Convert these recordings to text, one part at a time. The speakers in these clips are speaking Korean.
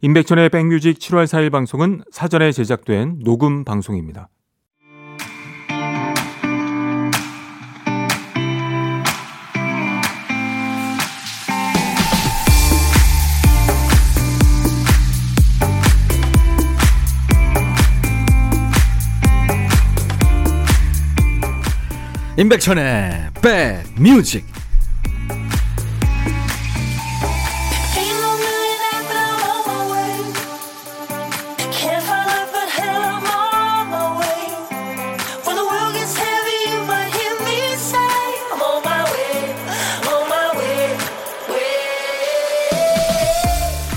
임백천의 백뮤직 7월 4일 방송은 사전에 제작된 녹음 방송입니다. 임백천의 백뮤직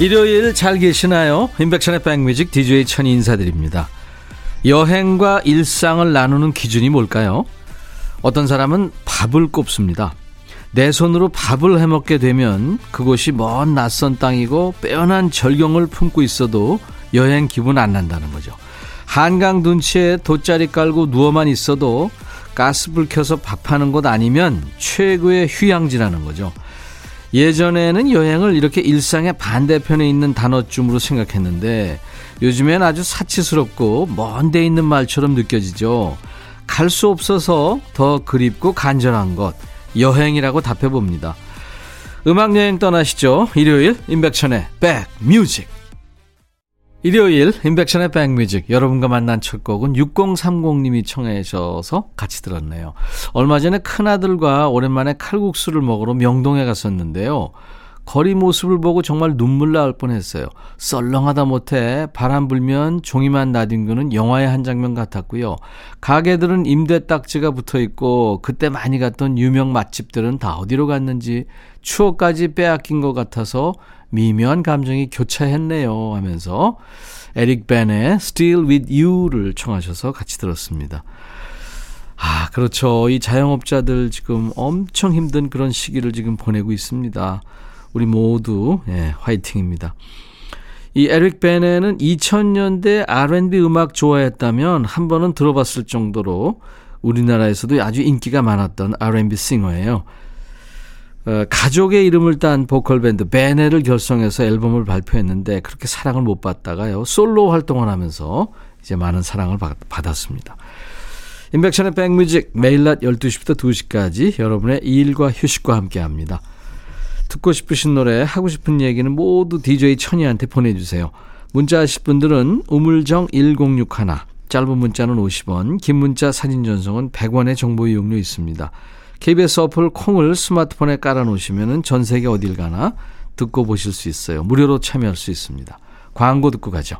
일요일 잘 계시나요? 임백천의 백뮤직 DJ 천이 인사드립니다. 여행과 일상을 나누는 기준이 뭘까요? 어떤 사람은 밥을 꼽습니다. 내 손으로 밥을 해먹게 되면 그곳이 먼 낯선 땅이고 빼어난 절경을 품고 있어도 여행 기분 안 난다는 거죠. 한강 둔치에 돗자리 깔고 누워만 있어도 가스불 켜서 밥하는 곳 아니면 최고의 휴양지라는 거죠. 예전에는 여행을 이렇게 일상의 반대편에 있는 단어쯤으로 생각했는데 요즘엔 아주 사치스럽고 먼데 있는 말처럼 느껴지죠. 갈 수 없어서 더 그립고 간절한 것 여행이라고 답해 봅니다. 음악 여행 떠나시죠. 일요일 임백천의 백뮤직 일요일 인백션의 백뮤직 여러분과 만난 첫 곡은 6030님이 청해 주셔서 같이 들었네요. 얼마 전에 큰아들과 오랜만에 칼국수를 먹으러 명동에 갔었는데요. 거리 모습을 보고 정말 눈물 나올 뻔했어요. 썰렁하다 못해 바람 불면 종이만 나뒹구는 영화의 한 장면 같았고요. 가게들은 임대 딱지가 붙어 있고 그때 많이 갔던 유명 맛집들은 다 어디로 갔는지 추억까지 빼앗긴 것 같아서 미묘한 감정이 교차했네요 하면서 에릭 벤의 Still With You를 청하셔서 같이 들었습니다. 아, 그렇죠. 이 자영업자들 지금 엄청 힘든 그런 시기를 지금 보내고 있습니다. 우리 모두, 예, 화이팅입니다. 이 에릭 베네는 2000년대 R&B 음악 좋아했다면 한 번은 들어봤을 정도로 우리나라에서도 아주 인기가 많았던 R&B 싱어예요. 어, 가족의 이름을 딴 보컬 밴드 베네를 결성해서 앨범을 발표했는데 그렇게 사랑을 못 받다가요 솔로 활동을 하면서 이제 많은 사랑을 받, 받았습니다. 인백션의 백뮤직 매일 낮 12시부터 2시까지 여러분의 일과 휴식과 함께합니다. 듣고 싶으신 노래 하고 싶은 얘기는 모두 DJ 천이한테 보내주세요. 문자 하실 분들은 우물정 1061 짧은 문자는 50원 긴 문자 사진 전송은 100원의 정보 이용료 있습니다. KBS 어플 콩을 스마트폰에 깔아놓으시면 전 세계 어딜 가나 듣고 보실 수 있어요. 무료로 참여할 수 있습니다. 광고 듣고 가죠.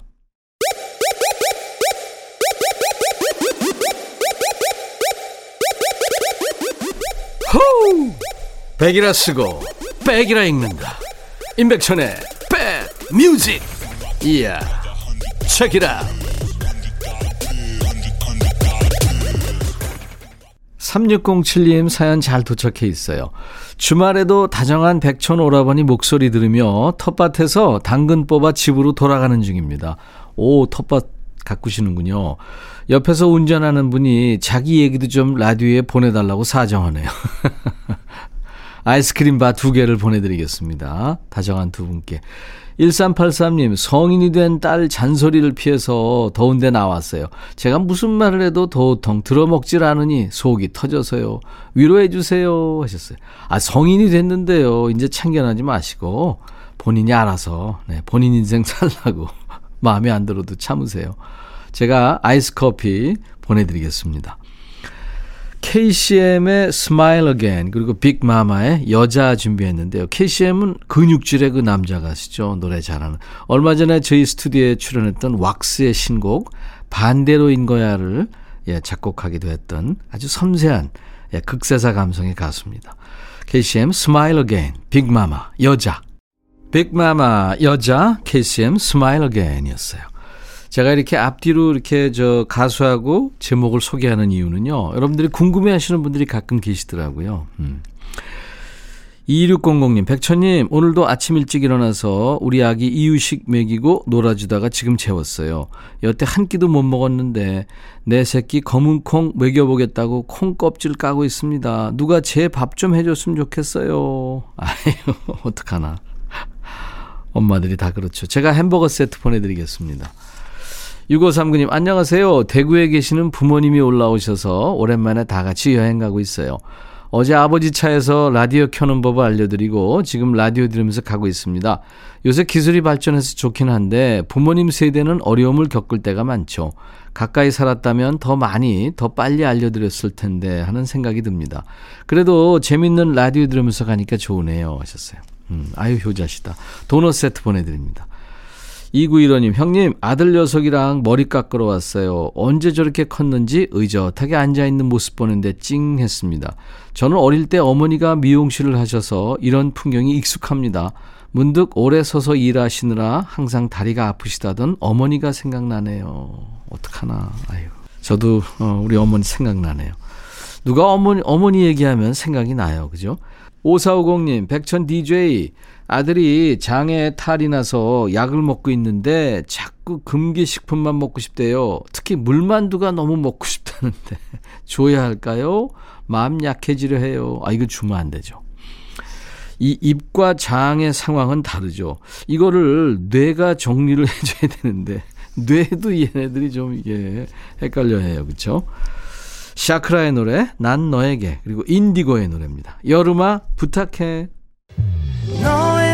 호우! 백이라 쓰고 백이라 읽는다. 임백천의 백 뮤직. 이야. 책이라. 3607님 사연 잘 도착해 있어요. 주말에도 다정한 백촌 오라버니 목소리 들으며 텃밭에서 당근 뽑아 집으로 돌아가는 중입니다. 오, 텃밭 가꾸시는군요. 옆에서 운전하는 분이 자기 얘기도 좀 라디오에 보내달라고 사정하네요. 아이스크림 바 두 개를 보내드리겠습니다. 다정한 두 분께. 1383님, 성인이 된 딸 잔소리를 피해서 더운데 나왔어요. 제가 무슨 말을 해도 도통 들어먹질 않으니 속이 터져서요. 위로해주세요. 하셨어요. 아, 성인이 됐는데요. 이제 참견하지 마시고, 본인이 알아서, 네, 본인 인생 살라고, 마음에 안 들어도 참으세요. 제가 아이스 커피 보내드리겠습니다. KCM의 Smile Again 그리고 빅마마의 여자 준비했는데요. KCM은 근육질의 그 남자 가시죠. 노래 잘하는. 얼마 전에 저희 스튜디오에 출연했던 왁스의 신곡 반대로인 거야를 예, 작곡하기도 했던 아주 섬세한 예, 극세사 감성의 가수입니다. KCM Smile Again 빅마마 여자 빅마마 여자 KCM Smile Again이었어요. 제가 이렇게 앞뒤로 이렇게 저 가수하고 제목을 소개하는 이유는요. 여러분들이 궁금해 하시는 분들이 가끔 계시더라고요. 음. 2600님, 백천님, 오늘도 아침 일찍 일어나서 우리 아기 이유식 먹이고 놀아주다가 지금 재웠어요. 여태 한 끼도 못 먹었는데 내 새끼 검은 콩 먹여보겠다고 콩 껍질 까고 있습니다. 누가 제 밥 좀 해줬으면 좋겠어요. 아유, 어떡하나. 엄마들이 다 그렇죠. 제가 햄버거 세트 보내드리겠습니다. 6539님, 안녕하세요. 대구에 계시는 부모님이 올라오셔서 오랜만에 다 같이 여행 가고 있어요. 어제 아버지 차에서 라디오 켜는 법을 알려드리고 지금 라디오 들으면서 가고 있습니다. 요새 기술이 발전해서 좋긴 한데 부모님 세대는 어려움을 겪을 때가 많죠. 가까이 살았다면 더 많이, 더 빨리 알려드렸을 텐데 하는 생각이 듭니다. 그래도 재밌는 라디오 들으면서 가니까 좋으네요. 하셨어요. 음, 아유, 효자시다. 도넛 세트 보내드립니다. 2915님, 형님, 아들 녀석이랑 머리 깎으러 왔어요. 언제 저렇게 컸는지 의젓하게 앉아있는 모습 보는데 찡 했습니다. 저는 어릴 때 어머니가 미용실을 하셔서 이런 풍경이 익숙합니다. 문득 오래 서서 일하시느라 항상 다리가 아프시다던 어머니가 생각나네요. 어떡하나, 아유. 저도, 어, 우리 어머니 생각나네요. 누가 어머니, 어머니 얘기하면 생각이 나요. 그죠? 5450님, 백천 DJ. 아들이 장에 탈이 나서 약을 먹고 있는데 자꾸 금기식품만 먹고 싶대요. 특히 물만두가 너무 먹고 싶다는데 줘야 할까요? 마음 약해지려 해요. 아, 이거 주면 안 되죠. 이 입과 장의 상황은 다르죠. 이거를 뇌가 정리를 해줘야 되는데 뇌도 얘네들이 좀 이게 헷갈려 해요. 그렇죠? 샤크라의 노래 난 너에게 그리고 인디고의 노래입니다. 여름아 부탁해. 너의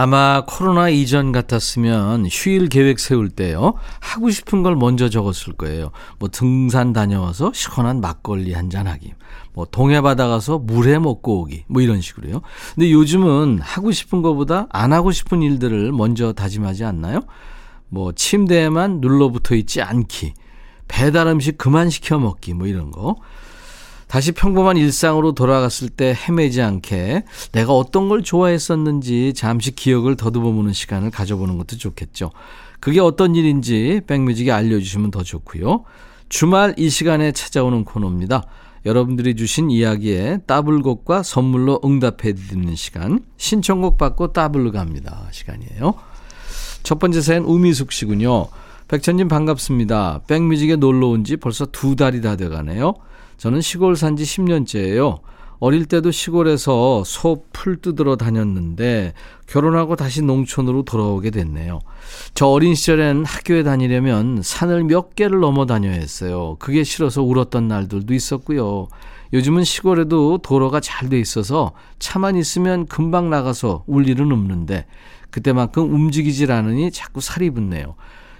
아마 코로나 이전 같았으면 휴일 계획 세울 때요. 하고 싶은 걸 먼저 적었을 거예요. 뭐 등산 다녀와서 시원한 막걸리 한잔 하기. 뭐 동해 바다 가서 물회 먹고 오기. 뭐 이런 식으로요. 근데 요즘은 하고 싶은 것보다 안 하고 싶은 일들을 먼저 다짐하지 않나요? 뭐 침대에만 눌러붙어 있지 않기. 배달 음식 그만 시켜 먹기. 뭐 이런 거. 다시 평범한 일상으로 돌아갔을 때 헤매지 않게 내가 어떤 걸 좋아했었는지 잠시 기억을 더듬어보는 시간을 가져보는 것도 좋겠죠. 그게 어떤 일인지 백뮤직에 알려주시면 더 좋고요. 주말 이 시간에 찾아오는 코너입니다. 여러분들이 주신 이야기에 따블곡과 선물로 응답해 드리는 시간 신청곡 받고 따블로 갑니다 시간이에요. 첫 번째 사연 우미숙 씨군요. 백천님 반갑습니다. 백뮤직에 놀러 온 지 벌써 두 달이 다 돼가네요. 저는 시골 산 지 10년째예요. 어릴 때도 시골에서 소 풀 뜯으러 다녔는데 결혼하고 다시 농촌으로 돌아오게 됐네요. 저 어린 시절엔 학교에 다니려면 산을 몇 개를 넘어 다녀야 했어요. 그게 싫어서 울었던 날들도 있었고요. 요즘은 시골에도 도로가 잘 돼 있어서 차만 있으면 금방 나가서 울 일은 없는데 그때만큼 움직이질 않으니 자꾸 살이 붙네요.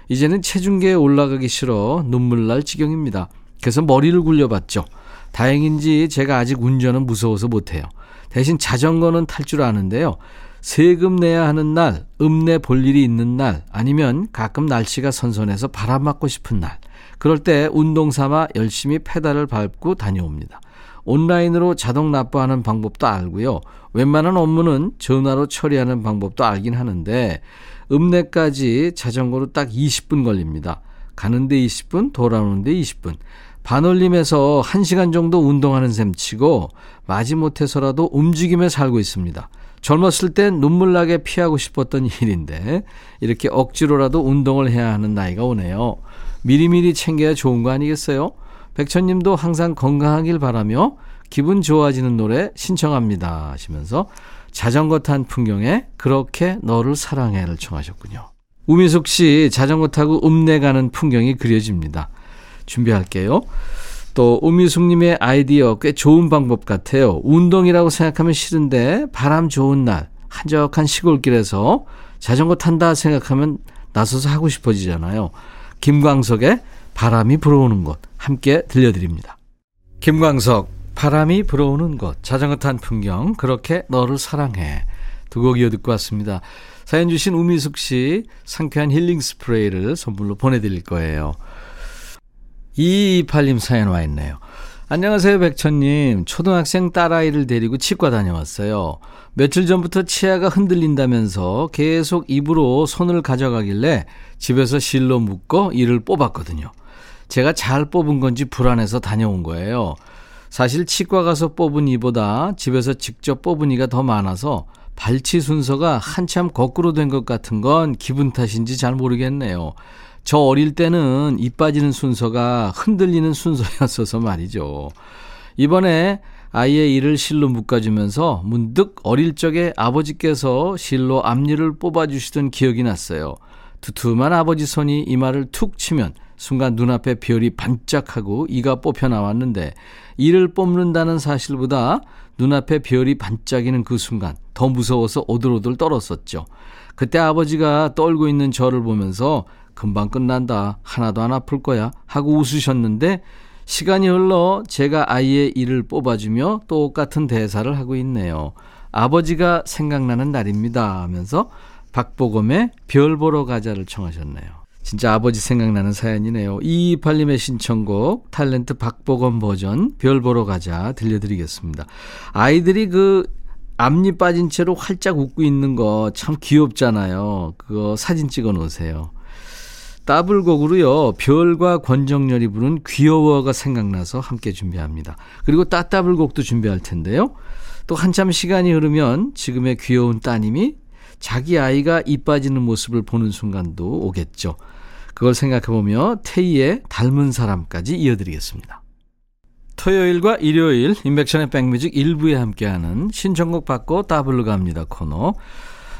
이제는 체중계에 올라가기 싫어 눈물 날 지경입니다. 그래서 머리를 굴려봤죠. 다행인지 제가 아직 운전은 무서워서 못해요. 대신 자전거는 탈 줄 아는데요. 세금 내야 하는 날, 읍내 볼 일이 있는 날, 아니면 가끔 날씨가 선선해서 바람 맞고 싶은 날. 그럴 때 운동 삼아 열심히 페달을 밟고 다녀옵니다. 온라인으로 자동 납부하는 방법도 알고요. 웬만한 업무는 전화로 처리하는 방법도 알긴 하는데 읍내까지 자전거로 딱 20분 걸립니다. 가는데 20분, 돌아오는데 20분. 반올림에서 1시간 정도 운동하는 셈 치고 마지못해서라도 움직임에 살고 있습니다. 젊었을 땐 눈물나게 피하고 싶었던 일인데 이렇게 억지로라도 운동을 해야 하는 나이가 오네요. 미리미리 챙겨야 좋은 거 아니겠어요? 백천님도 항상 건강하길 바라며 기분 좋아지는 노래 신청합니다 하시면서 자전거 탄 풍경에 그렇게 너를 사랑해를 청하셨군요. 우미숙 씨 자전거 타고 읍내 가는 풍경이 그려집니다. 준비할게요. 또 우미숙님의 아이디어 꽤 좋은 방법 같아요. 운동이라고 생각하면 싫은데 바람 좋은 날 한적한 시골길에서 자전거 탄다 생각하면 나서서 하고 싶어지잖아요. 김광석의 바람이 불어오는 곳 함께 들려드립니다. 김광석 바람이 불어오는 곳 자전거 탄 풍경 그렇게 너를 사랑해 두 곡 이어 듣고 왔습니다. 사연 주신 우미숙 씨 상쾌한 힐링 스프레이를 선물로 보내드릴 거예요. 2228님 사연 와 있네요. 안녕하세요, 백천님. 초등학생 딸아이를 데리고 치과 다녀왔어요. 며칠 전부터 치아가 흔들린다면서 계속 입으로 손을 가져가길래 집에서 실로 묶어 이를 뽑았거든요. 제가 잘 뽑은 건지 불안해서 다녀온 거예요. 사실 치과 가서 뽑은 이보다 집에서 직접 뽑은 이가 더 많아서 발치 순서가 한참 거꾸로 된 것 같은 건 기분 탓인지 잘 모르겠네요. 저 어릴 때는 입 빠지는 순서가 흔들리는 순서였어서 말이죠. 이번에 아이의 이를 실로 묶어주면서 문득 어릴 적에 아버지께서 실로 앞니를 뽑아주시던 기억이 났어요. 두툼한 아버지 손이 이마를 툭 치면 순간 눈앞에 별이 반짝하고 이가 뽑혀 나왔는데 이를 뽑는다는 사실보다 눈앞에 별이 반짝이는 그 순간 더 무서워서 오들오들 떨었었죠. 그때 아버지가 떨고 있는 저를 보면서 금방 끝난다. 하나도 안 아플 거야. 하고 웃으셨는데 시간이 흘러 제가 아이의 이를 뽑아주며 똑같은 대사를 하고 있네요. 아버지가 생각나는 날입니다. 하면서 박보검의 별 보러 가자를 청하셨네요. 진짜 아버지 생각나는 사연이네요. 이팔님의 신청곡 탤런트 박보검 버전 별 보러 가자 들려드리겠습니다. 아이들이 그 앞니 빠진 채로 활짝 웃고 있는 거 참 귀엽잖아요. 그거 사진 찍어 놓으세요. 따블곡으로요. 별과 권정열이 부른 귀여워가 생각나서 함께 준비합니다. 그리고 따따블곡도 준비할 텐데요. 또 한참 시간이 흐르면 지금의 귀여운 따님이 자기 아이가 이 빠지는 모습을 보는 순간도 오겠죠. 그걸 생각해보며 테이의 닮은 사람까지 이어드리겠습니다. 토요일과 일요일 인백션의 백뮤직 일부에 함께하는 신청곡 받고 따블로 갑니다 코너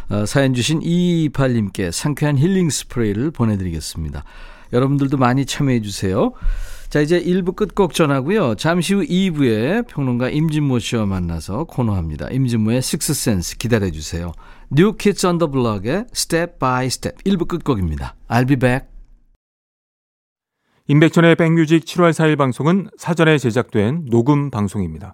어, 사연 주신 2228님께 상쾌한 힐링 스프레이를 보내드리겠습니다. 여러분들도 많이 참여해 주세요. 자, 이제 1부 끝곡 전하고요. 잠시 후 2부에 평론가 임진모 씨와 만나서 코너합니다. 임진모의 식스센스 기다려 주세요. Kids on the Block의 Step by Step 1부 끝곡입니다. I'll be back. 임백천의 백뮤직 7월 4일 방송은 사전에 제작된 녹음 방송입니다.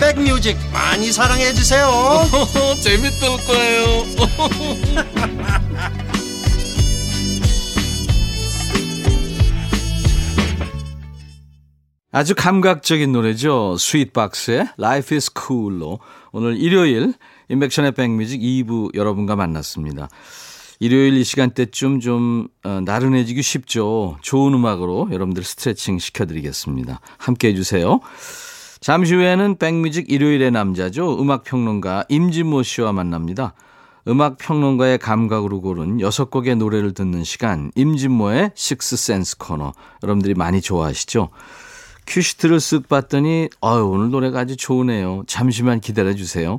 백뮤직 많이 사랑해 주세요 재밌을 거예요 아주 감각적인 노래죠. 스윗박스의 Life is Cool로 오늘 일요일 임백천의 백뮤직 2부 여러분과 만났습니다. 일요일 이 시간대쯤 좀 어, 나른해지기 쉽죠. 좋은 음악으로 여러분들 스트레칭 시켜드리겠습니다. 함께 해주세요. 잠시 후에는 백뮤직 일요일의 남자죠. 음악평론가 임진모 씨와 만납니다. 음악평론가의 감각으로 고른 6곡의 노래를 듣는 시간 임진모의 Six Sense 코너 여러분들이 많이 좋아하시죠? cue sheet를 쓱 봤더니 아유 오늘 노래가 아주 좋으네요. 잠시만 기다려 주세요.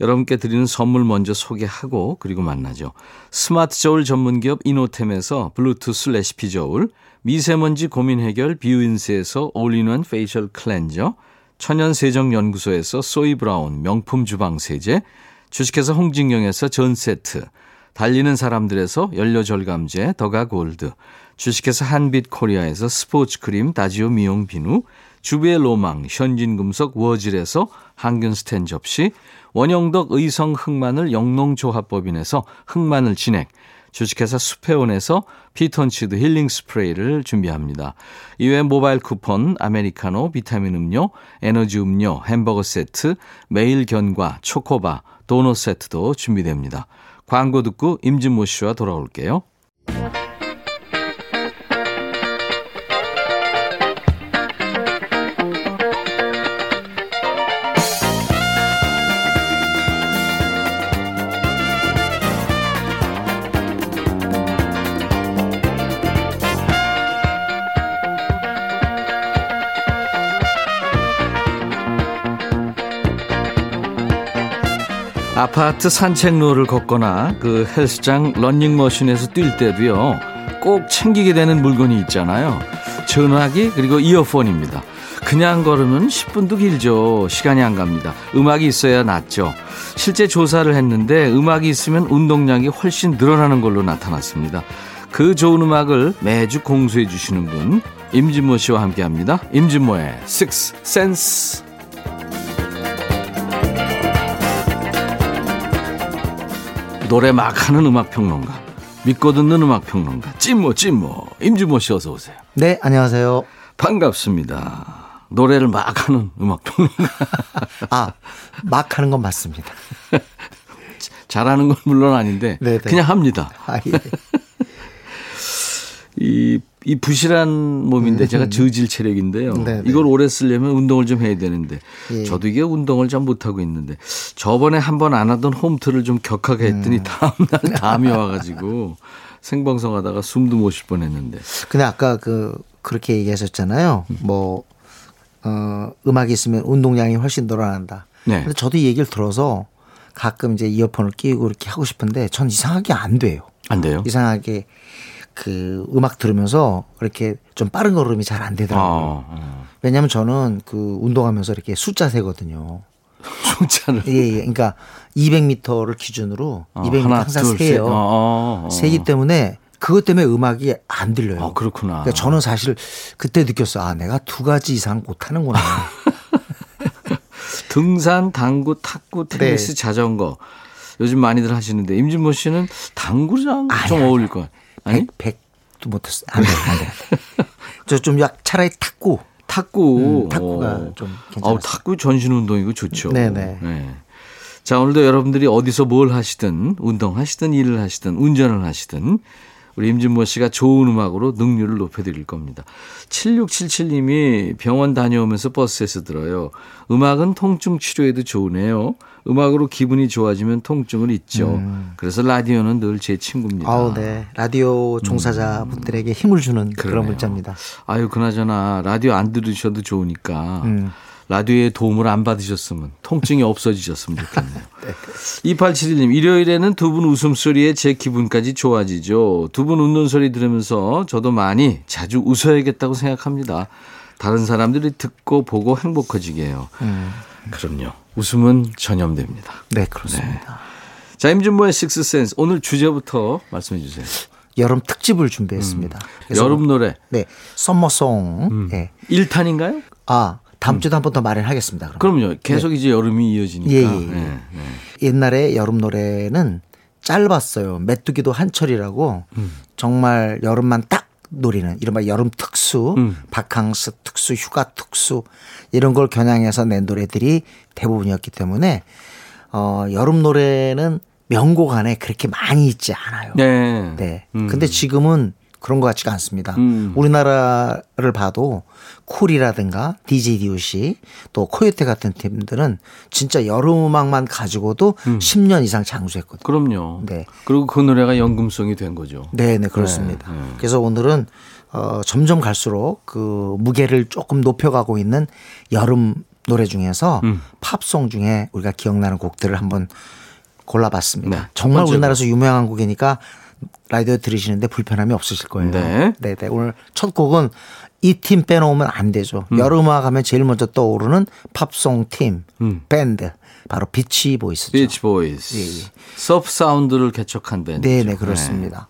여러분께 드리는 선물 먼저 소개하고 그리고 만나죠. 스마트 저울 전문기업 이노템에서 블루투스 레시피 저울, 미세먼지 고민 해결 비윈스에서 all-in-one facial cleanser, 천연 세정 연구소에서 소이 브라운 명품 주방 세제, 주식회사 홍진경에서 전 세트, 달리는 사람들에서 연료 절감제 더가 골드, 주식회사 한빛 코리아에서 스포츠 크림 다지오 미용 비누, 주베 로망 현진금속 워즐에서 항균 스텐 접시, 원형덕 의성 흑마늘 영농조합법인에서 흑마늘 진액, 주식회사 수페온에서 피톤치드 힐링 스프레이를 준비합니다. 이외에 모바일 쿠폰, 아메리카노, 비타민 음료, 에너지 음료, 햄버거 세트, 매일 견과, 초코바, 도넛 세트도 준비됩니다. 광고 듣고 임진모 씨와 돌아올게요. 아파트 산책로를 걷거나 그 헬스장 런닝머신에서 뛸 때도요. 꼭 챙기게 되는 물건이 있잖아요. 전화기 그리고 이어폰입니다. 그냥 걸으면 10분도 길죠. 시간이 안 갑니다. 음악이 있어야 낫죠. 실제 조사를 했는데 음악이 있으면 운동량이 훨씬 늘어나는 걸로 나타났습니다. 그 좋은 음악을 매주 공수해 주시는 분 임진모 씨와 함께합니다. 임진모의 Six Sense. 노래 막 하는 음악 평론가, 믿고 듣는 음악 평론가, 찐모 찐모 임진모 씨 어서 오세요. 네, 안녕하세요. 반갑습니다. 노래를 막 하는 음악 평론가. 아, 막 하는 건 맞습니다. 잘하는 건 물론 아닌데 네네. 그냥 합니다. 아, 예. 이, 이 부실한 몸인데 제가 저질 체력인데요. 음. 네네. 이걸 오래 쓰려면 운동을 좀 해야 되는데 예. 저도 이게 운동을 잘 못하고 있는데 저번에 한 번 안 하던 홈트를 좀 격하게 했더니 음. 다음날 담이 와가지고 생방송 하다가 숨도 못 쉴 뻔했는데 근데 아까 그, 그렇게 얘기하셨잖아요. 뭐, 어, 음악이 있으면 운동량이 훨씬 늘어난다. 네. 근데 저도 이 얘기를 들어서 가끔 이제 이어폰을 끼고 이렇게 하고 싶은데 전 이상하게 안 돼요. 안 돼요? 이상하게 그 음악 들으면서 그렇게 좀 빠른 걸음이 잘 안 되더라고요. 어, 어. 왜냐면 저는 그 운동하면서 이렇게 숫자 세거든요. 숫자를 예, 예. 그러니까 200m를 기준으로 어, 200m 하나, 항상 둘, 셋. 세요. 어, 어, 어. 세기 때문에 그것 때문에 음악이 안 들려요. 아, 그렇구나. 그러니까 저는 사실 그때 느꼈어. 아, 내가 두 가지 이상 못하는구나. 등산, 당구, 탁구, 테니스, 네. 자전거 요즘 많이들 하시는데 임진모 씨는 당구랑 아니, 좀 아니, 어울릴 거예요. 아니? 백, 백도 못했어. 안 돼, 안 돼. 저좀 약 차라리 탁구. 탁구. 음, 탁구가 어. 좀 괜찮았어요. 아우, 탁구 전신 운동이고 좋죠. 네네. 네. 자, 오늘도 여러분들이 어디서 뭘 하시든 운동하시든 일을 하시든 운전을 하시든 우리 임진모 씨가 좋은 음악으로 능률을 높여드릴 겁니다. 7677님이 병원 다녀오면서 버스에서 들어요. 음악은 통증 치료에도 좋으네요. 음악으로 기분이 좋아지면 통증을 잊죠. 그래서 라디오는 늘 제 친구입니다. 음. 아우, 네. 라디오 종사자분들에게 힘을 주는 그런 그러네요. 문자입니다. 아유, 그나저나 라디오 안 들으셔도 좋으니까 음. 라디오의 도움을 안 받으셨으면 통증이 없어지셨으면 좋겠네요. 네. 2871님, 일요일에는 두 분 웃음소리에 제 기분까지 좋아지죠. 두 분 웃는 소리 들으면서 저도 많이 자주 웃어야겠다고 생각합니다. 다른 사람들이 듣고 보고 행복해지게 해요. 음. 그럼요. 웃음은 전염됩니다. 네, 그렇습니다. 자, 임준모의 식스센스. 오늘 주제부터 말씀해 주세요. 여름 특집을 준비했습니다. 음. 여름 노래. 네, 썸머송. 예. 1탄인가요? 아, 다음 주도 한번 더 마련하겠습니다. 그럼. 그럼요. 계속 이제 여름이 이어지니까. 예, 예, 예. 네, 네. 옛날에 여름 노래는 짧았어요. 메뚜기도 한철이라고 음. 정말 여름만 딱 노리는 이른바 여름 특수, 음. 바캉스 특수, 휴가 특수 이런 걸 겨냥해서 낸 노래들이 대부분이었기 때문에 어, 여름 노래는 명곡 안에 그렇게 많이 있지 않아요. 네. 네. 음. 근데 지금은 그런 것 같지가 않습니다. 음. 우리나라를 봐도 쿨이라든가 DJ 디오시 또 코요테 같은 팀들은 진짜 여름 음악만 가지고도 10년 이상 장수했거든요. 그럼요. 네. 그리고 그 노래가 연금성이 된 거죠. 네, 네, 그렇습니다. 네, 네. 그래서 오늘은 어, 점점 갈수록 그 무게를 조금 높여가고 있는 여름 노래 중에서 음. 팝송 중에 우리가 기억나는 곡들을 한번 골라봤습니다. 네, 첫 정말 우리나라에서 유명한 곡이니까 라디오 들으시는데 불편함이 없으실 거예요. 네. 네, 네. 오늘 첫 곡은 이 팀 빼놓으면 안 되죠. 음. 여름음악 하면 제일 먼저 떠오르는 팝송 팀, 음. 밴드. 바로 Beach Boys죠. Beach Boys. 예, 예. surf sound를 개척한 밴드. 네, 네, 그렇습니다.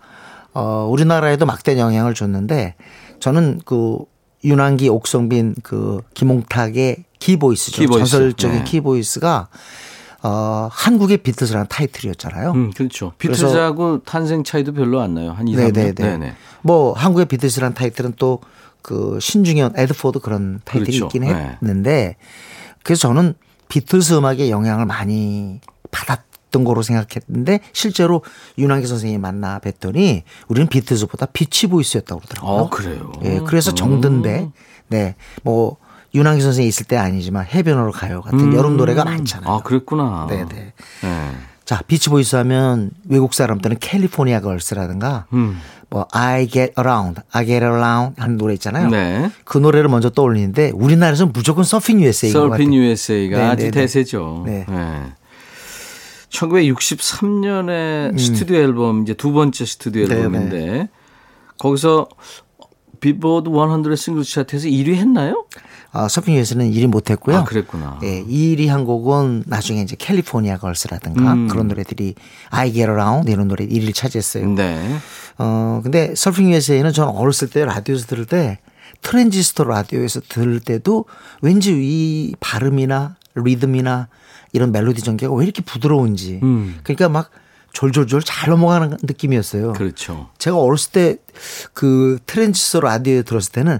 어, 우리나라에도 막대한 영향을 줬는데 저는 그 윤항기, 옥성빈, 그 김홍탁의 키보이스죠. 키보이스. 전설적인 네. 키보이스가 어, 한국의 비틀즈라는 타이틀이었잖아요. 음, 그렇죠. 비틀즈하고 탄생 차이도 별로 안 나요. 한 2, 3년. 네네네. 네네. 뭐 한국의 비틀즈라는 타이틀은 또 그 신중현, 애드포 그런 타이틀이 그렇죠. 있긴 네. 했는데 그래서 저는 비틀즈 음악의 영향을 많이 받았던 거로 생각했는데 실제로 윤항기 선생님이 만나 뵀더니 우리는 비틀즈보다 비치 보이스였다고 그러더라고요. 어, 그래요. 예, 그래서 정든배, 네, 뭐 윤항기 선생이 있을 때 아니지만 해변으로 가요 같은 여름 노래가 많잖아요. 아, 그랬구나. 네네. 네. 자, 비치보이스 하면 외국 사람 들은 California Girls라든가 음. 뭐 I get around, I get around 하는 노래 있잖아요. 네. 그 노래를 먼저 떠올리는데 우리나라에서는 무조건 Surfing USA인 것 같아요. 서핑 USA가 네, 아주 네, 네. 대세죠. 네. 1963년에 스튜디오 앨범 이제 두 번째 스튜디오 네, 앨범인데 거기서 빌보드 100 싱글 차트에서 1위 했나요? 아, Surfing USA는 1위 못했고요. 아, 그랬구나. 예, 1위 한 곡은 나중에 이제 California Girls라든가 음. 그런 노래들이 I Get Around 이런 노래 1위를 차지했어요. 네. 어, 근데 Surfing USA는 저는 어렸을 때 라디오에서 들을 때 트랜지스터 라디오에서 들을 때도 왠지 이 발음이나 리듬이나 이런 멜로디 전개가 왜 이렇게 부드러운지. 음. 그러니까 막 졸졸졸 잘 넘어가는 느낌이었어요. 그렇죠. 제가 어렸을 때 그 트랜지스터 라디오에 들었을 때는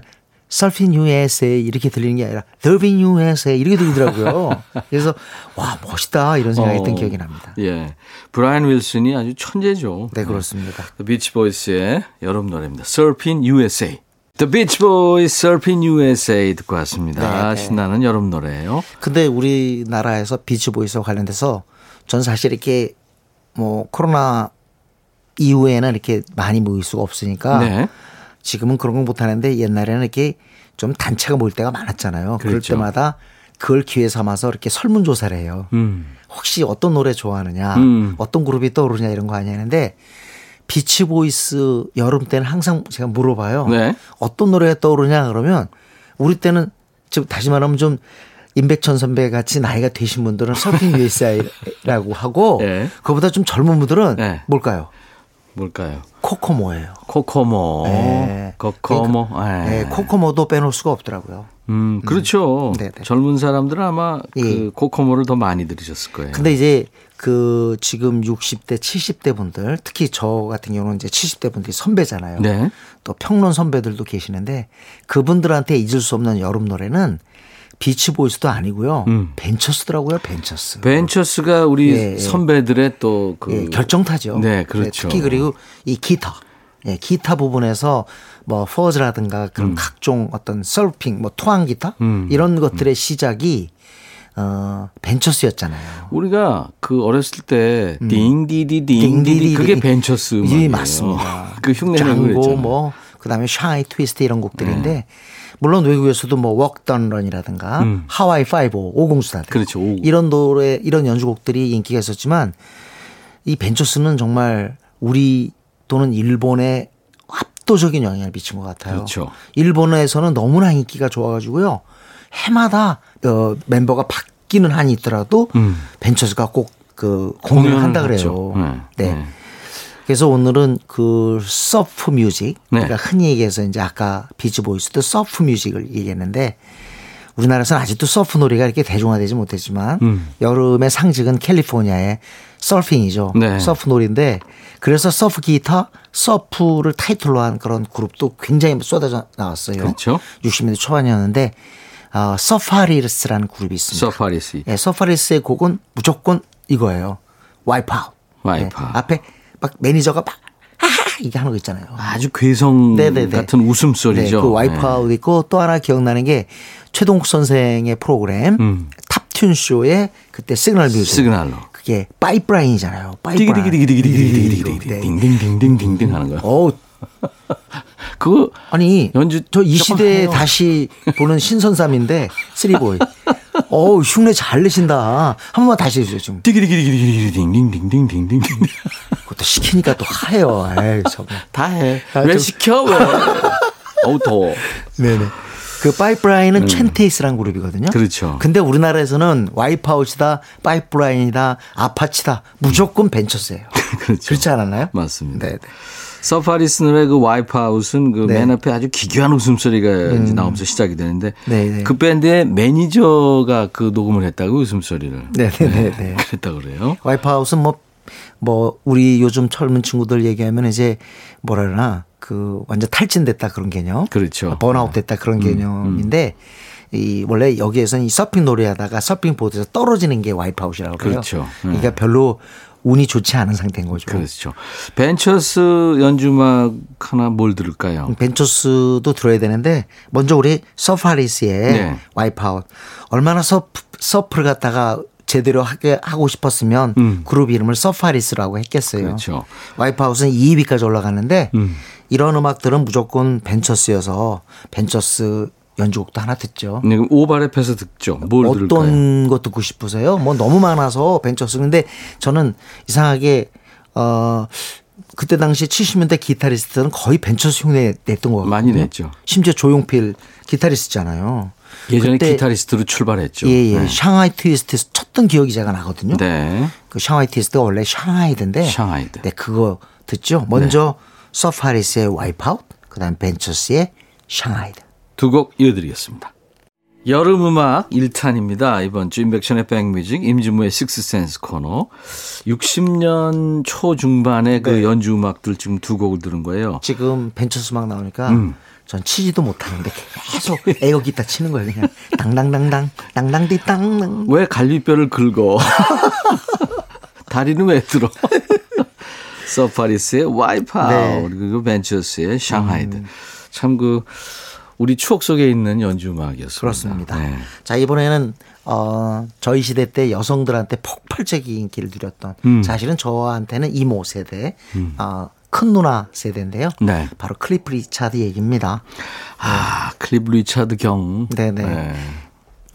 USA 이렇게 들리는 게 아니라 더빙 USA 이렇게 들리더라고요. 그래서 와 멋있다 이런 생각했던 어, 기억이 납니다. 예. 브라이언 윌슨이 아주 천재죠. 네 그렇습니다. The Beach Boys의 여름 노래입니다. Surfing USA. The Beach Boys Surfing USA 듣고 왔습니다. 네, 네. 신나는 여름 노래예요. 근데 우리나라에서 비치 보이스와 관련돼서 전 사실 이렇게 뭐 코로나 이후에는 이렇게 많이 모일 수가 없으니까 네. 지금은 그런 거 못하는데 옛날에는 이렇게 좀 단체가 모일 때가 많았잖아요. 그럴 그렇죠. 때마다 그걸 기회 삼아서 이렇게 설문조사를 해요. 음. 혹시 어떤 노래 좋아하느냐, 음. 어떤 그룹이 떠오르냐 이런 거 아니었는데 비치보이스 여름 때는 항상 제가 물어봐요. 네. 어떤 노래가 떠오르냐 그러면 우리 때는 좀 다시 말하면 좀 임백천 선배 같이 나이가 되신 분들은 Surfing USA라고 하고 네. 그보다 좀 젊은 분들은 네. 뭘까요? 뭘까요? Kokomo예요. Kokomo. 네. Kokomo. 그러니까, 예. 네, Kokomo도 빼놓을 수가 없더라고요. 음, 그렇죠. 네, 네. 젊은 사람들은 아마 예. 그 Kokomo를 더 많이 들으셨을 거예요. 근데 이제 그 지금 60대, 70대 분들 특히 저 같은 경우는 이제 70대 분들이 선배잖아요. 네. 또 평론 선배들도 계시는데 그분들한테 잊을 수 없는 여름 노래는 비치보이스도 아니고요. 음. 벤처스더라고요. 벤처스. 벤처스가 우리 예, 예. 선배들의 또그 예, 결정타죠. 네, 그렇죠. 특히 그리고 이 기타. 예, 기타 부분에서 뭐 fuzz라든가 그런 각종 어떤 서핑, 뭐 twang 기타 음. 이런 것들의 시작이 어 벤처스였잖아요. 우리가 그 어렸을 때 딩디디 딩디디 음. 딩디디디. 그게 벤처스 예, 음악이에요. 맞습니다. 그 그랬잖아요. 네. 뭐 그다음에 Shanghai Twist 이런 곡들인데 물론 외국에서도 뭐 Walk Don't Run이라든가 음. 하와이 5 오공 수사대들 그렇죠. 오. 이런 노래 이런 연주곡들이 인기가 있었지만 이 벤처스는 정말 우리 또는 일본에 압도적인 영향을 미친 것 같아요. 그렇죠. 일본에서는 너무나 인기가 좋아가지고요 해마다 어, 멤버가 바뀌는 한이 있더라도 음. 벤처스가 꼭 그 공연을 한다. 그래요. 네. 네. 네. 그래서 오늘은 그 surf music, 네. 그러니까 흔히 얘기해서 이제 아까 비치보이스도 surf music을 얘기했는데 우리나라에서는 아직도 surf 노래가 이렇게 대중화되지 못했지만 음. 여름의 상징은 캘리포니아의 서핑이죠. 네. surf 놀인데 그래서 surf 기타, surf를 타이틀로 한 그런 그룹도 굉장히 쏟아져 나왔어요. 그렇죠. 60년대 초반이었는데 어, 서파리스라는 그룹이 있습니다. 서파리스. 예, 서파리스의 곡은 무조건 이거예요. Wipe Out. Wipe Out. 예, 앞에 막 매니저가 막 하하 이게 하는 거 있잖아요. 아주 괴성 네네네. 같은 웃음소리죠. 네, 그 와이프아웃 있고 또 하나 기억나는 게 최동욱 선생의 프로그램 음. Top Tune Show의 그때 시그널 뮤직. 시그널로. 그게 Pipeline이잖아요. Pipeline. 네. 하는 거야. 어우, 그거 아니 연주 저 이 시대에 해요. 다시 보는 신선삼인데 쓰리보이. 어우 흉내 잘 내신다. 한 번만 다시 해주세요 지금. 띠기디기디기디기딩 그것도 시키니까 또 하해요. 에이 정말. 다 해. 아, 왜 좀- 시켜 왜? 어우 더워. 네네. 그 Pipeline은 챈테이스라는 그룹이거든요. 그렇죠. 근데 우리나라에서는 와이프아웃이다, 파이프라인이다, 아파치다 무조건 벤처스예요. 그렇죠. 그렇지 않았나요? 맞습니다. 네. 네. 서파리스 노래 그 Wipe Out은 그 네. 맨 앞에 아주 기괴한 웃음소리가 이제 나오면서 시작이 되는데 네, 네. 그 밴드의 매니저가 그 녹음을 했다고 웃음소리를 네, 네, 네, 네. 그랬다 그래요. Wipe Out은 뭐, 뭐, 우리 요즘 젊은 친구들 얘기하면 이제 뭐라 그러나 그 완전 탈진됐다 그런 개념. 그렇죠. 번아웃 됐다 그런 개념인데 이 원래 여기에서는 이 서핑 노래하다가 서핑 보드에서 떨어지는 게 wipeout이라고 그래요. 그렇죠. 네. 그러니까 별로 운이 좋지 않은 상태인 거죠. 그렇죠. 벤처스 연주막 하나 뭘 들을까요? 벤처스도 들어야 되는데 먼저 우리 서파리스의 네. Wipe Out 얼마나 surf, surf를 갖다가 제대로 하게 하고 싶었으면 음. 그룹 이름을 서파리스라고 했겠어요. 그렇죠. Wipe Out은 2위까지 올라갔는데 음. 이런 음악들은 무조건 벤처스여서 벤처스 연주곡도 하나 듣죠. 네, 오바랩해서 듣죠. 뭘 어떤 들을까요? 거 듣고 싶으세요? 뭐 너무 많아서 벤처스. 근데 저는 이상하게 어 그때 당시 70년대 기타리스트는 거의 벤처스 흉내 냈던 것 같거든요. 많이 냈죠. 심지어 조용필 기타리스트잖아요. 예전에 기타리스트로 출발했죠. 예, 예. 네. 샹하이 트위스트에서 쳤던 기억이 제가 나거든요. 네. 그 샹하이 트위스트가 원래 Shanghaied인데. Shanghaied. 네, 그거 듣죠. 먼저 네. 서파리스의 Wipe Out, 그다음 벤처스의 Shanghaied. 두 곡 이어드리겠습니다. 여름 음악 1탄입니다. 이번 주 인백션의 백뮤직 임진모의 Sixth Sense 코너. 60년 초중반의 그 네. 연주 음악들 지금 두 곡을 들은 거예요. 지금 벤처스 막 나오니까 음. 전 치지도 못하는데 계속 에어 기타 치는 거예요. 그냥 당당당당 당당디땅. 왜 갈비뼈를 긁어? 다리는 왜 들어? 서파리스의 Wipe Out 네. 그리고 벤처스의 Shanghaied. 참 그 우리 추억 속에 있는 연주 음악이었습니다. 그렇습니다. 네. 자 이번에는 어 저희 시대 때 여성들한테 폭발적인 인기를 누렸던 음. 사실은 저한테는 이모 세대, 어 큰 누나 세대인데요. 네. 바로 클리프 리차드 얘기입니다. 아 클립 리차드 경. 네네.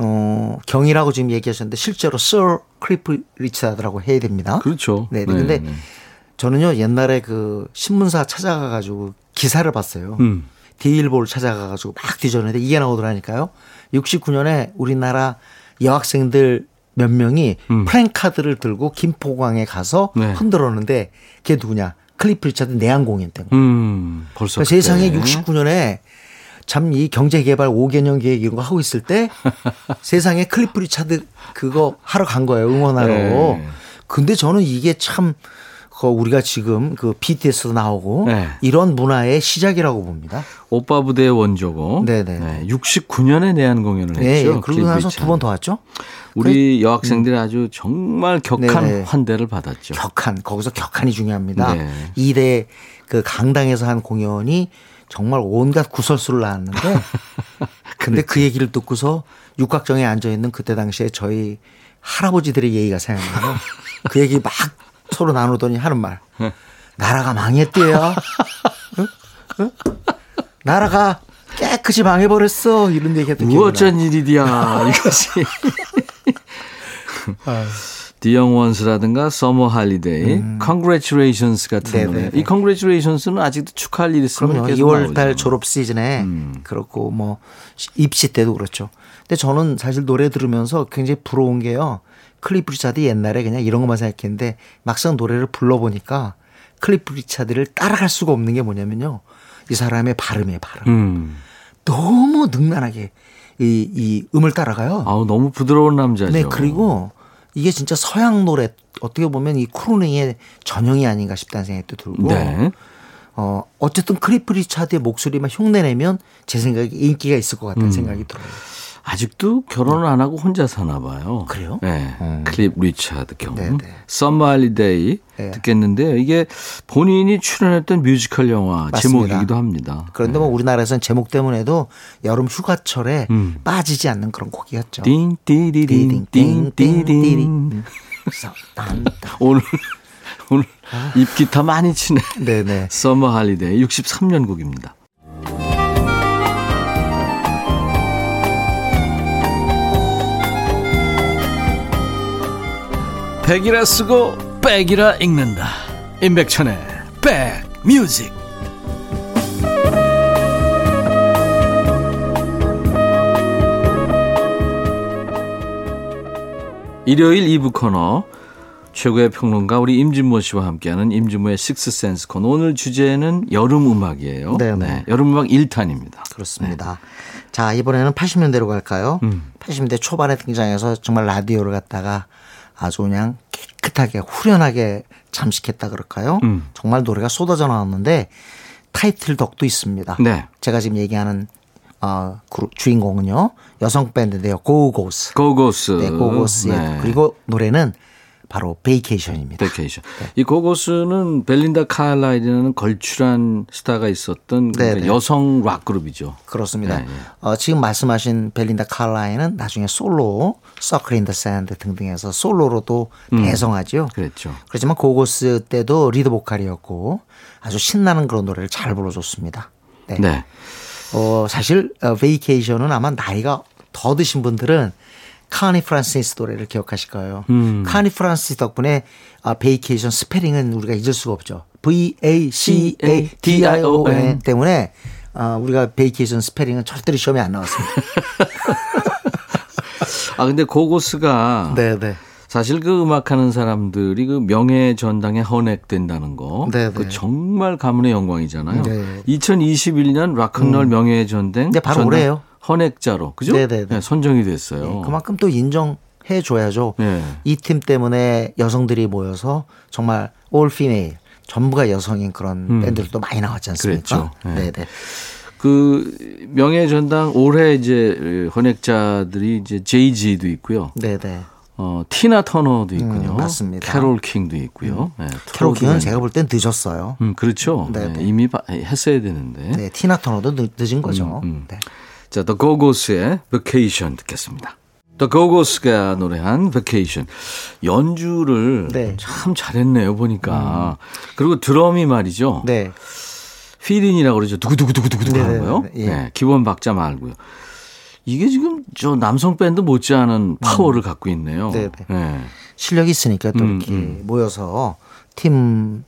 어 경이라고 지금 얘기하셨는데 실제로 Sir 클리프 리차드라고 해야 됩니다. 그렇죠. 네. 네, 근데 네. 저는요 옛날에 그 신문사 찾아가 가지고 기사를 봤어요. 음. 대일보를 찾아가 가지고 막 뒤졌는데 이게 나오더라니까요. 69년에 우리나라 여학생들 몇 명이 프랭카드를 들고 김포공항에 가서 음. 네. 흔들었는데 그게 누구냐? 클리프 리차드 내한 공연 때. 음, 벌써 그러니까 세상에 그때. 69년에 참 이 경제개발 5개년 계획 이런 거 하고 있을 때 세상에 클리프 리차드 그거 하러 간 거예요. 응원하러. 네. 근데 저는 이게 참 그 우리가 지금 그 BTS도 나오고 네. 이런 문화의 시작이라고 봅니다. 오빠 부대의 원조고. 네네. 네, 69년에 내한 공연을 네, 했죠. 그러고 클립 나서 리차드. 두번 더 왔죠. 우리 여학생들이 아주 정말 격한 네네. 환대를 받았죠. 격한 거기서 격한이 중요합니다. 네. 이 2대 그 강당에서 한 공연이 정말 온갖 구설수를 낳았는데 근데 그 얘기를 듣고서 육각정에 앉아 있는 그때 당시에 저희 할아버지들의 예의가 생각나요. 그 얘기 막 서로 나누더니 하는 말. 나라가 망했대요. 응? 응? 나라가 깨끗이 망해버렸어. 이런 얘기 했던 기억이. 어쩐 일이야 이것이. 아. The Young Ones라든가 Summer Holiday, Congratulations 같은 음. 네네. 노래. 이 Congratulations는 아직도 축하할 일이 있으면 그럼요. 계속 2월 달 나오죠. 졸업 시즌에 음. 그렇고 뭐 입시 때도 그렇죠. 근데 저는 사실 노래 들으면서 굉장히 부러운 게요. 클리프 리차드 옛날에 그냥 이런 것만 생각했는데 막상 노래를 불러보니까 클리프 리차드를 따라갈 수가 없는 게 뭐냐면요. 이 사람의 발음이에요, 발음. 음. 너무 능란하게 이, 이 음을 따라가요. 아우 너무 부드러운 남자죠. 네, 그리고 이게 진짜 서양 노래 어떻게 보면 이 crooning의 전형이 아닌가 싶다는 생각도 들고 네. 어, 어쨌든 클리프 리차드의 목소리만 흉내내면 제 생각에 인기가 있을 것 음. 같다는 생각이 들어요. 아직도 결혼을 안 하고 혼자 사나 봐요. 그래요? 네. 음. 클립 리차드 경. 네, 네. Summer Holiday 네. 듣겠는데요. 이게 본인이 출연했던 뮤지컬 영화 맞습니다. 제목이기도 합니다. 그런데 뭐 우리나라에서는 제목 때문에도 여름 휴가철에 음. 빠지지 않는 그런 곡이었죠. 딴, 딴. 오늘 오늘 입 기타 많이 치네. 네네. Summer Holiday 63년 곡입니다. 백이라 쓰고 백이라 읽는다. 임백천의 백뮤직. 일요일 2부 코너 최고의 평론가 우리 임진모 씨와 함께하는 임진모의 식스센스 코너 오늘 주제는 여름 음악이에요. 네. 여름 음악 1탄입니다. 그렇습니다. 자, 이번에는 80년대로 갈까요? 음. 80년대 초반에 등장해서 정말 라디오를 갖다가 아주 그냥 깨끗하게 후련하게 잠식했다 그럴까요? 음. 정말 노래가 쏟아져 나왔는데 타이틀 덕도 있습니다. 네. 제가 지금 얘기하는 어, 그룹 주인공은요. 여성 밴드인데요. 고고스. 고고스. 네, 고고스의 네. 그리고 노래는 바로 Vacation입니다. Vacation. 이 고고스는 벨린다 칼라일이라는 걸출한 스타가 있었던 그 네, 네. 여성 락 그룹이죠. 그렇습니다. 네, 네. 어, 지금 말씀하신 벨린다 칼라일은 나중에 솔로, Circle in the Sand 등등해서 솔로로도 음. 대성하죠. 그랬죠. 그렇지만 고고스 때도 리드 보컬이었고 아주 신나는 그런 노래를 잘 불러줬습니다. 네. 네. 어, 사실 어, Vacation은 아마 나이가 더 드신 분들은 코니 프란시스 노래를 기억하실 거예요. 음. 코니 프란시스 덕분에 아, vacation 스펠링은 우리가 잊을 수가 없죠. V A C A T I O N 때문에 아, 우리가 vacation 스펠링은 절대로 시험에 안 나왔습니다. 아 근데 고고스가 네, 네. 사실 그 음악하는 사람들이 그 명예 전당에 헌액된다는 거, 네, 그 네. 정말 가문의 영광이잖아요. 네. 2021년 락큰롤 명예 전당, 네, 바로 올해요. 헌액자로 그죠? 네, 네, 네. 선정이 됐어요. 그만큼 또 인정 해 줘야죠. 네. 이팀 때문에 여성들이 모여서 정말 올 피메일 전부가 여성인 그런 밴드들도 많이 나왔지 않습니까? 음. 네. 네, 네. 그 명예 전당 올해 이제 헌액자들이 이제 제이지도 있고요. 네, 네. 어, 티나 터너도 있군요. 음, 맞습니다. 캐롤 킹도 있고요. 네, 캐롤 킹은. 제가 볼 땐 늦었어요. 음, 그렇죠. 네, 네, 네. 이미 바- 했어야 되는데. 네, 티나 터너도 늦, 늦은 거죠. 음. 네. 자, The Go-Go's의 Vacation 듣겠습니다. The Go-Go's가 노래한 Vacation. 연주를 네. 음. 참 잘했네요, 보니까. 그리고 드럼이 말이죠. 네. 필인이라고 그러죠. 두구두구두구두구 하는 네, 거요. 네, 네, 예. 네, 기본 박자 말고요. 이게 지금 저 남성 밴드 못지않은 파워를 갖고 있네요. 음. 네. 실력이 있으니까 또 음, 이렇게 음. 모여서 팀으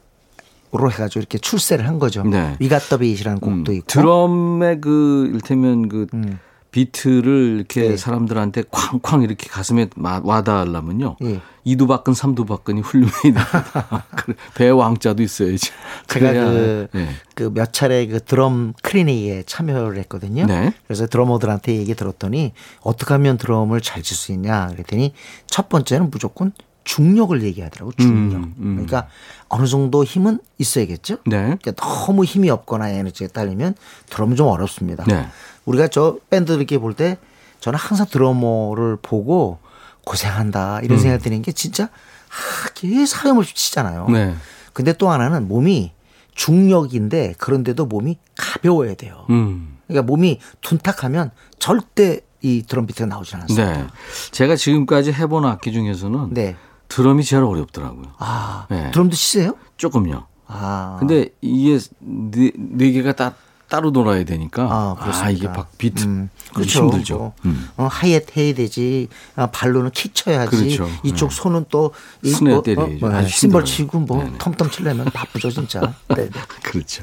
로 해가지고 이렇게 출세를 한 거죠. 네. 위가더빗이라는 곡도 음, 있고. 드럼의 그 일테면 그 음. 비트를 이렇게 네. 사람들한테 쾅쾅 이렇게 가슴에 마- 와닿으려면요. 예. 이두박근 삼두박근이 훌륭해야 됩니다. 그래, 배 왕자도 있어야지. 제가 그래야, 그, 네. 그몇 차례 그 드럼 클리닉에 참여를 했거든요. 네. 그래서 드러머들한테 얘기 들었더니 어떻게 하면 드럼을 잘 칠 수 있냐 그랬더니 첫 번째는 무조건 중력을 얘기하더라고 중력. 음, 음. 그러니까 어느 정도 힘은 있어야겠죠. 네. 그러니까 너무 힘이 없거나 에너지가 딸리면 드럼은 좀 어렵습니다. 네. 우리가 저 밴드 이렇게 볼 때 저는 항상 드러머를 보고 고생한다 음. 이런 생각 이 드는 게 진짜 아, 걔 사람없이 치잖아요. 네. 근데 또 하나는 몸이 중력인데 그런데도 몸이 가벼워야 돼요. 음. 그러니까 몸이 둔탁하면 절대 이 드럼 비트가 나오지 않습니다. 네. 제가 지금까지 해본 악기 중에서는 네. 드럼이 제일 어렵더라고요. 아, 네. 드럼도 치세요? 조금요. 아. 근데 이게 네, 네 개가 다 따로 놀아야 되니까 아, 아. 이게 박 비트 음, 그렇죠. 힘들죠. 뭐, 음. 어, 하이햇 해야 되지. 아, 발로는 킥 쳐야지. 그렇죠. 이쪽 네. 손은 또이 스네 뭐, 때려야죠. 뭐, 아주 심벌. 치고 뭐 네네. 텀텀 치려면 바쁘죠 진짜. 네. 네. 그렇죠.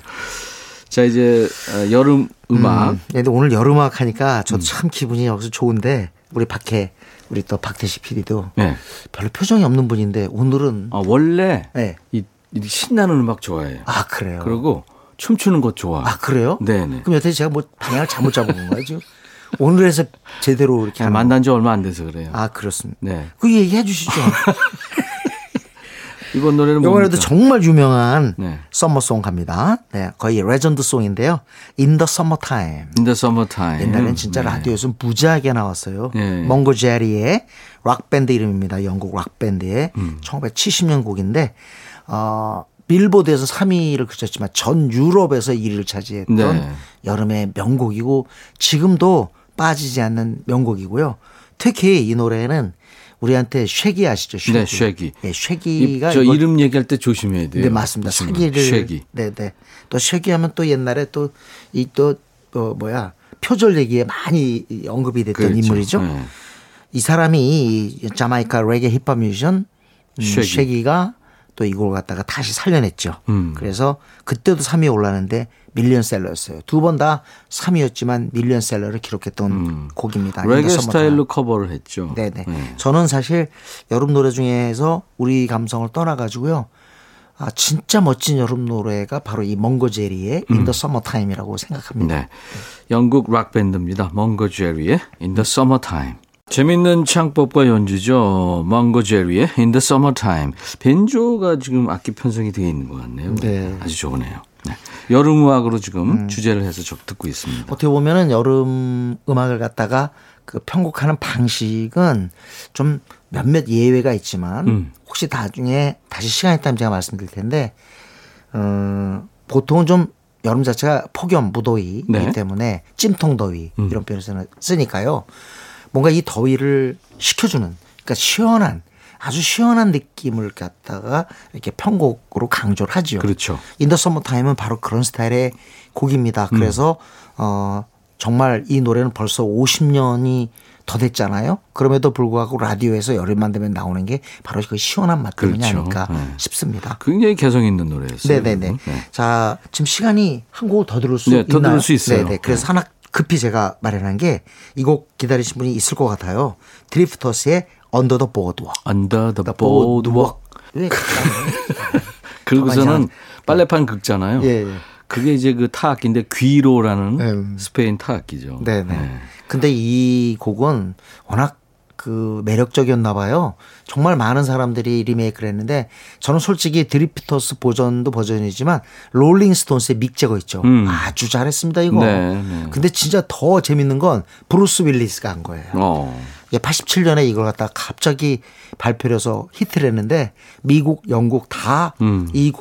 자 이제 어, 여름 음악 음, 근데 오늘 여름악 하니까 저도 참 기분이 여기서 좋은데 우리 박해 우리 또 박태식 PD도 네. 별로 표정이 없는 분인데 오늘은 아, 원래 네. 이, 이 신나는 음악 좋아해요. 아 그래요. 그리고 춤추는 것 좋아. 아 그래요? 네네. 그럼 여태 제가 뭐 방향을 잘못 잡은 건가요 지금? 오늘에서 제대로 이렇게 아, 만난 지 얼마 안 돼서 그래요. 거. 아 그렇습니다. 네. 그 얘기해 주시죠. 이번 노래는 이번에도? 정말 유명한 네. summer song 갑니다. 네, 거의 legend song인데요. In the Summertime. In the Summertime. 옛날엔 진짜 네. 라디오에서 무지하게 나왔어요. 네. 몽고 제리의 락밴드 이름입니다. 영국 락밴드의 음. 1970년 곡인데 어 빌보드에서 3위를 그쳤지만 전 유럽에서 1위를 차지했던 네. 여름의 명곡이고 지금도 빠지지 않는 명곡이고요. 특히 이 노래는 우리한테 쉐기 아시죠? 쉐기. 네, 쉐기. 예, 이- 쉐기가 저 이거- 이름 얘기할 때 조심해야 돼요. 네, 맞습니다. 쉐기를 쉐기. 네, 네. 또 쉐기 하면 또 옛날에 또 이 또 어, 뭐야? 표절 얘기에 많이 이 언급이 됐던 그렇죠. 인물이죠. 네. 이 사람이 이 자마이카 레게 힙합 뮤지션 음, 쉐기. 쉐기가 또 이걸 갖다가 다시 살려냈죠. 음. 그래서 그때도 3위에 올랐는데 밀리언셀러였어요. 두 번 다 3위였지만 밀리언셀러를 기록했던 곡입니다. 음. 레게 In the Summertime. 스타일로 커버를 했죠. 네네. 네. 저는 사실 여름 노래 중에서 우리 감성을 떠나가지고요. 아, 진짜 멋진 여름 노래가 바로 이 몽고제리의 In the Summertime이라고 생각합니다. 네. 영국 락 밴드입니다. 멍거 제리의 In the Summertime. 재밌는 창법과 연주죠. 멍거 제리의 In the Summertime. 벤조가 지금 악기 편성이 되어 있는 것 같네요. 네. 아주 좋으네요. 네. 여름 음악으로 지금 주제를 해서 적 듣고 있습니다. 어떻게 보면은 여름 음악을 갖다가 그 편곡하는 방식은 좀 몇몇 예외가 있지만 음. 혹시 나중에 다시 시간 있다면 제가 말씀드릴 텐데 어, 보통은 좀 여름 자체가 폭염 무더위이기 네. 음. 때문에 찜통 더위 이런 표현을 쓰니까요. 뭔가 이 더위를 식혀주는 그러니까 시원한 아주 시원한 느낌을 갖다가 이렇게 편곡으로 강조를 하죠. 그렇죠. In the Summertime은 바로 그런 스타일의 곡입니다. 음. 그래서 어 정말 이 노래는 벌써 50년이 더 됐잖아요. 그럼에도 불구하고 라디오에서 여름만 되면 나오는 게 바로 그 시원한 맛 때문이 그렇죠. 아닐까 네. 싶습니다. 굉장히 개성 있는 노래였어요. 네네네. 네. 자, 지금 시간이 한곡더 들을 수 네, 있나요? 더 들을 수 있어요. 네네. 그래서 네. 하나 급히 제가 마련한 게 이 곡 기다리신 분이 있을 것 같아요. 드리프터스의 Under the Boardwalk. Under the boardwalk. 왜 그리고서는 가만히 빨래판 긁잖아요. 예, 예. 그게 이제 그 타악기인데 귀로라는 음. 스페인 타악기죠. 네네. 네. 근데 이 곡은 워낙 그 매력적이었나 봐요. 정말 많은 사람들이 리메이크를 했는데 저는 솔직히 드리프터스 버전도 버전이지만 롤링스톤스의 믹 재거 있죠. 음. 아주 잘했습니다 이거. 네, 네. 근데 진짜 더 재밌는 건 브루스 윌리스가 한 거예요. 어. 87년에 이걸 갖다가 갑자기 발표를 해서 히트를 했는데 미국, 영국 다 음. 이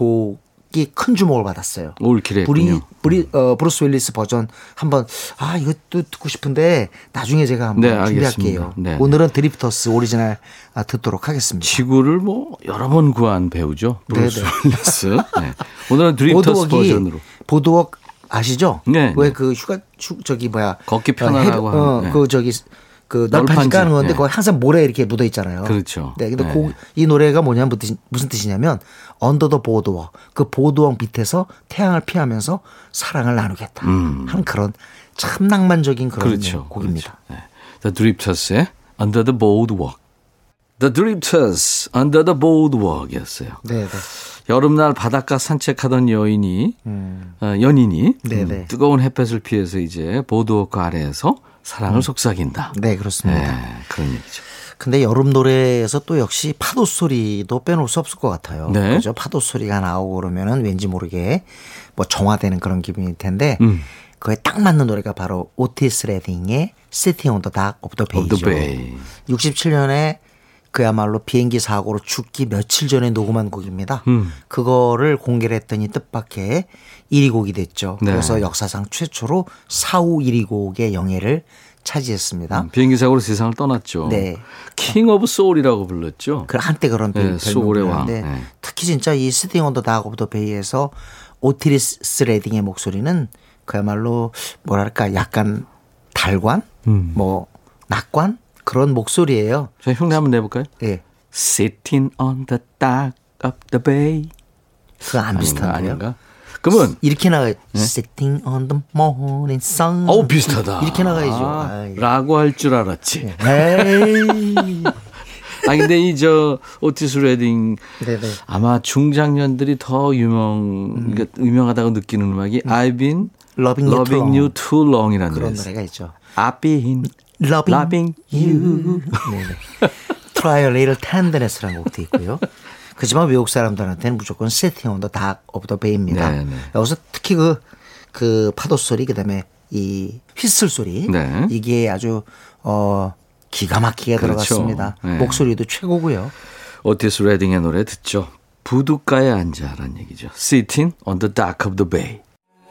곡이 큰 주목을 받았어요. all kill했군요. 브리, 브리, 어, 브루스 윌리스 버전 한번 아 이것도 듣고 싶은데 나중에 제가 한번 네, 준비할게요. 알겠습니다. 네, 오늘은 드리프터스 오리지널 아, 듣도록 하겠습니다. 지구를 뭐 여러 번 구한 배우죠. 브루스 네네. 윌리스. 네. 오늘은 드리프터스 버전으로. boardwalk 아시죠? 네, 왜 네. 그 휴가 휴, 저기 뭐야 걷기 편하라고 어, 해- 어, 네. 그 저기 그 널판지 까는 건데 네. 거기 항상 모래 이렇게 묻어 있잖아요. 그렇죠. 네, 근데 네. 그, 이 노래가 뭐냐면 무슨 뜻이- 무슨 뜻이냐면 under the boardwalk 그 boardwalk 밑에서 태양을 피하면서 사랑을 나누겠다 하는 그런 참 낭만적인 그런 음. 그렇죠. 곡입니다. 그렇죠. 네. The Drifters Under the Boardwalk. The Drifters Under the Boardwalk이었어요. 네, 네. 여름날 바닷가 산책하던 여인이 어, 연인이 네네. 음, 뜨거운 햇볕을 피해서 이제 boardwalk 아래에서 사랑을 속삭인다. 네, 그렇습니다. 네, 그런 얘기죠. 근데 여름 노래에서 또 역시 파도 소리도 빼놓을 수 없을 것 같아요. 네. 그죠? 파도 소리가 나오고 그러면은 왠지 모르게 뭐 정화되는 그런 기분일 텐데 음. 그에 딱 맞는 노래가 바로 오티스 레딩의 Sitting on the Dock of the Bay죠. Bay. 67년에 그야말로 비행기 사고로 죽기 며칠 전에 녹음한 곡입니다. 음. 그거를 공개를 했더니 뜻밖의 1위 곡이 됐죠. 네. 그래서 역사상 최초로 사후 1위 곡의 영예를 차지했습니다. 음, 비행기 사고로 세상을 떠났죠. 네. King of Soul이라고 불렀죠. 그 한때 그런 네, 소울의 왕. 별명이었는데 네. 특히 진짜 이 Sittin' on the Dock of the Bay에서 오티스 레딩의 목소리는 그야말로 뭐랄까 약간 달관 음. 뭐 낙관 그런 목소리예요. 자, 흉내 한번 내볼까요? 예. Sitting on the dock of the bay. 그거 안 아닌가, 비슷한데요. 아닌가? 그러면 이렇게 나가요. Sitting on the morning sun. 어우 비슷하다. 이렇게 나가야죠. 아, 아이. 라고 할 줄 알았지. 에이. 아 근데 이 저 오티스 레딩 네네. 아마 중장년들이 더 유명 그러니까 유명하다고 느끼는 음악이 I've been Loving You Too loving you Long. too long이라는 그런. 노래가 있죠. I've been Loving, loving you. 네네. Try a little tenderness라는 곡도 있고요. 그렇지만 외국 사람들한테는 무조건 Sitting on the Dock of the Bay입니다. 네, 네. 여기서 특히 그, 그 파도 소리, 그 다음에 이 휘슬 소리. 네. 이게 아주, 어, 기가 막히게 그렇죠. 들어갔습니다. 네. 목소리도 최고고요. 오티스 레딩의 노래 듣죠. 부둣가에 앉아라는 얘기죠. Sitting on the dock of the bay.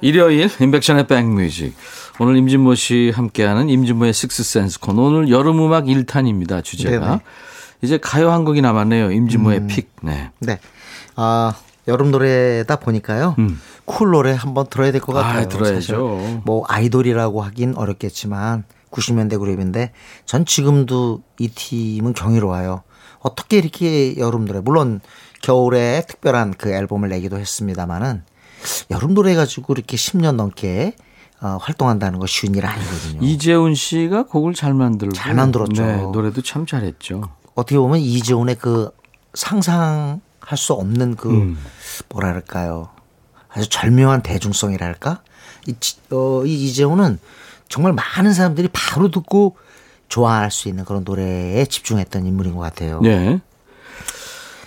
일요일 인백션의 백뮤직. 오늘 임진모 씨 함께하는 임진모의 Sixth Sense 코너. 오늘 여름음악 1탄입니다. 주제가. 네네. 이제 가요 한 곡이 남았네요. 임진모의 pick. 네. 네. 아, 여름 노래다 보니까요. 쿨 노래 한번 들어야 될것 음. 아, 같아요. 들어야죠. 뭐 아이돌이라고 하긴 어렵겠지만 90년대 그룹인데 전 지금도 이 팀은 경이로워요. 어떻게 이렇게 여름 노래 물론 겨울에 특별한 그 앨범을 내기도 했습니다마는 여름 노래 가지고 이렇게 10년 넘게 어, 활동한다는 거 쉬운 일 아니거든요. 이재훈 씨가 곡을 잘 만들고 잘 만들었죠. 네, 노래도 참 잘했죠. 어떻게 보면 이재훈의 그 상상할 수 없는 그 음. 뭐랄까요 아주 절묘한 대중성이랄까 이, 지- 어, 이 이재훈은 정말 많은 사람들이 바로 듣고 좋아할 수 있는 그런 노래에 집중했던 인물인 것 같아요. 네.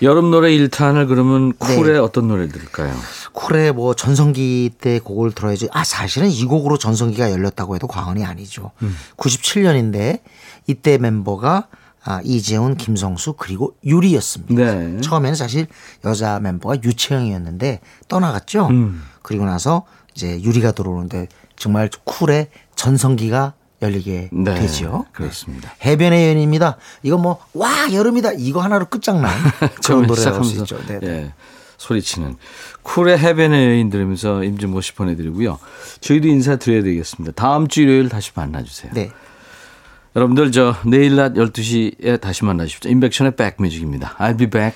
여름 노래 1탄을 그러면 네. 쿨의 어떤 노래 들을까요? 쿨의 뭐 전성기 때 곡을 들어야지. 아 사실은 이 곡으로 전성기가 열렸다고 해도 과언이 아니죠. 음. 97년인데 이때 멤버가 아, 이재훈, 김성수 그리고 유리였습니다. 네. 처음에는 사실 여자 멤버가 유채영이었는데 떠나갔죠. 음. 그리고 나서 이제 유리가 들어오는데 정말 쿨의 전성기가 열리게 네. 되죠. 그렇습니다. 해변의 연입니다. 이거 뭐 와 여름이다 이거 하나로 끝장난 그런 할수 있죠. 네. 예. 소리치는 쿨의 해변의 여인 들으면서 임진모 씨 보내드리고요. 저희도 인사드려야 되겠습니다. 다음 주 일요일 다시 만나주세요. 네. 여러분들 저 내일 낮 12시에 다시 만나십시오. 인백션의 백뮤직입니다. I'll be back.